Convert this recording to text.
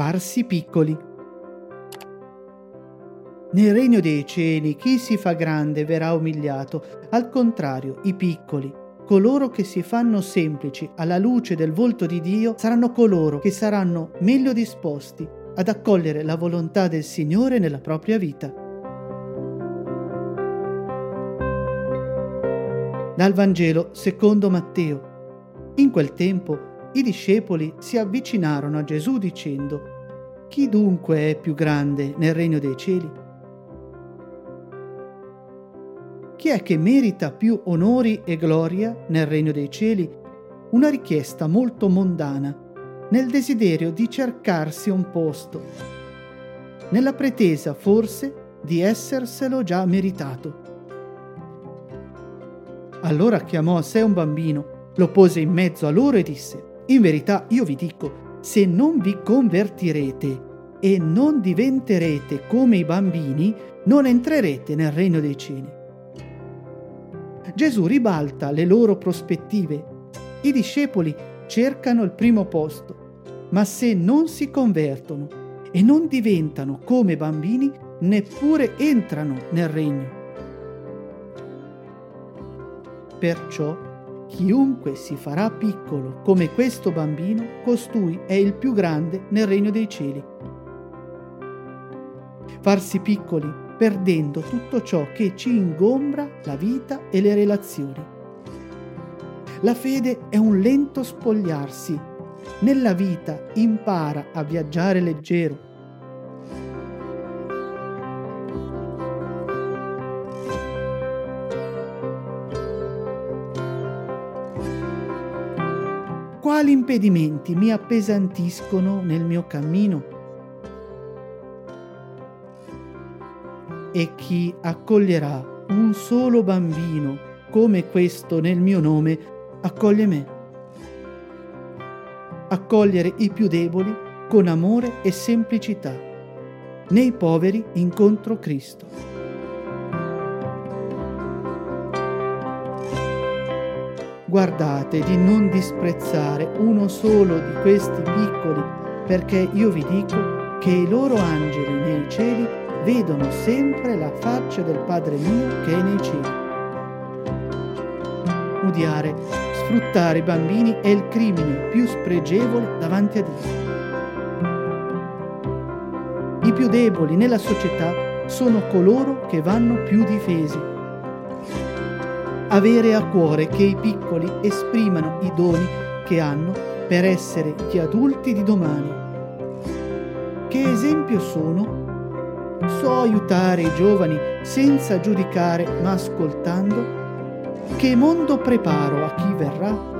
Farsi piccoli. Nel regno dei cieli chi si fa grande verrà umiliato, al contrario i piccoli, coloro che si fanno semplici alla luce del volto di Dio, saranno coloro che saranno meglio disposti ad accogliere la volontà del Signore nella propria vita. Dal Vangelo secondo Matteo. In quel tempo i discepoli si avvicinarono a Gesù dicendo, Chi dunque è più grande nel regno dei cieli? Chi è che merita più onori e gloria nel regno dei cieli? Una richiesta molto mondana, nel desiderio di cercarsi un posto, nella pretesa forse di esserselo già meritato. Allora chiamò a sé un bambino, lo pose in mezzo a loro e disse, In verità io vi dico, se non vi convertirete e non diventerete come i bambini, non entrerete nel regno dei cieli. Gesù ribalta le loro prospettive. I discepoli cercano il primo posto, ma se non si convertono e non diventano come bambini, neppure entrano nel regno. Perciò chiunque si farà piccolo come questo bambino, costui è il più grande nel regno dei cieli. Farsi piccoli perdendo tutto ciò che ci ingombra la vita e le relazioni. La fede è un lento spogliarsi. Nella vita impara a viaggiare leggero. Quali impedimenti mi appesantiscono nel mio cammino? e chi accoglierà un solo bambino come questo nel mio nome, accoglie me. Accogliere i più deboli con amore e semplicità. Nei poveri incontro Cristo. Guardate di non disprezzare uno solo di questi piccoli, perché io vi dico che i loro angeli nei cieli vedono sempre la faccia del Padre mio che è nei cieli. Odiare, sfruttare i bambini è il crimine più spregevole davanti a Dio. I più deboli nella società sono coloro che vanno più difesi. Avere a cuore che i piccoli esprimano i doni che hanno per essere gli adulti di domani. Che esempio sono so aiutare i giovani senza giudicare ma ascoltando? Che mondo preparo a chi verrà?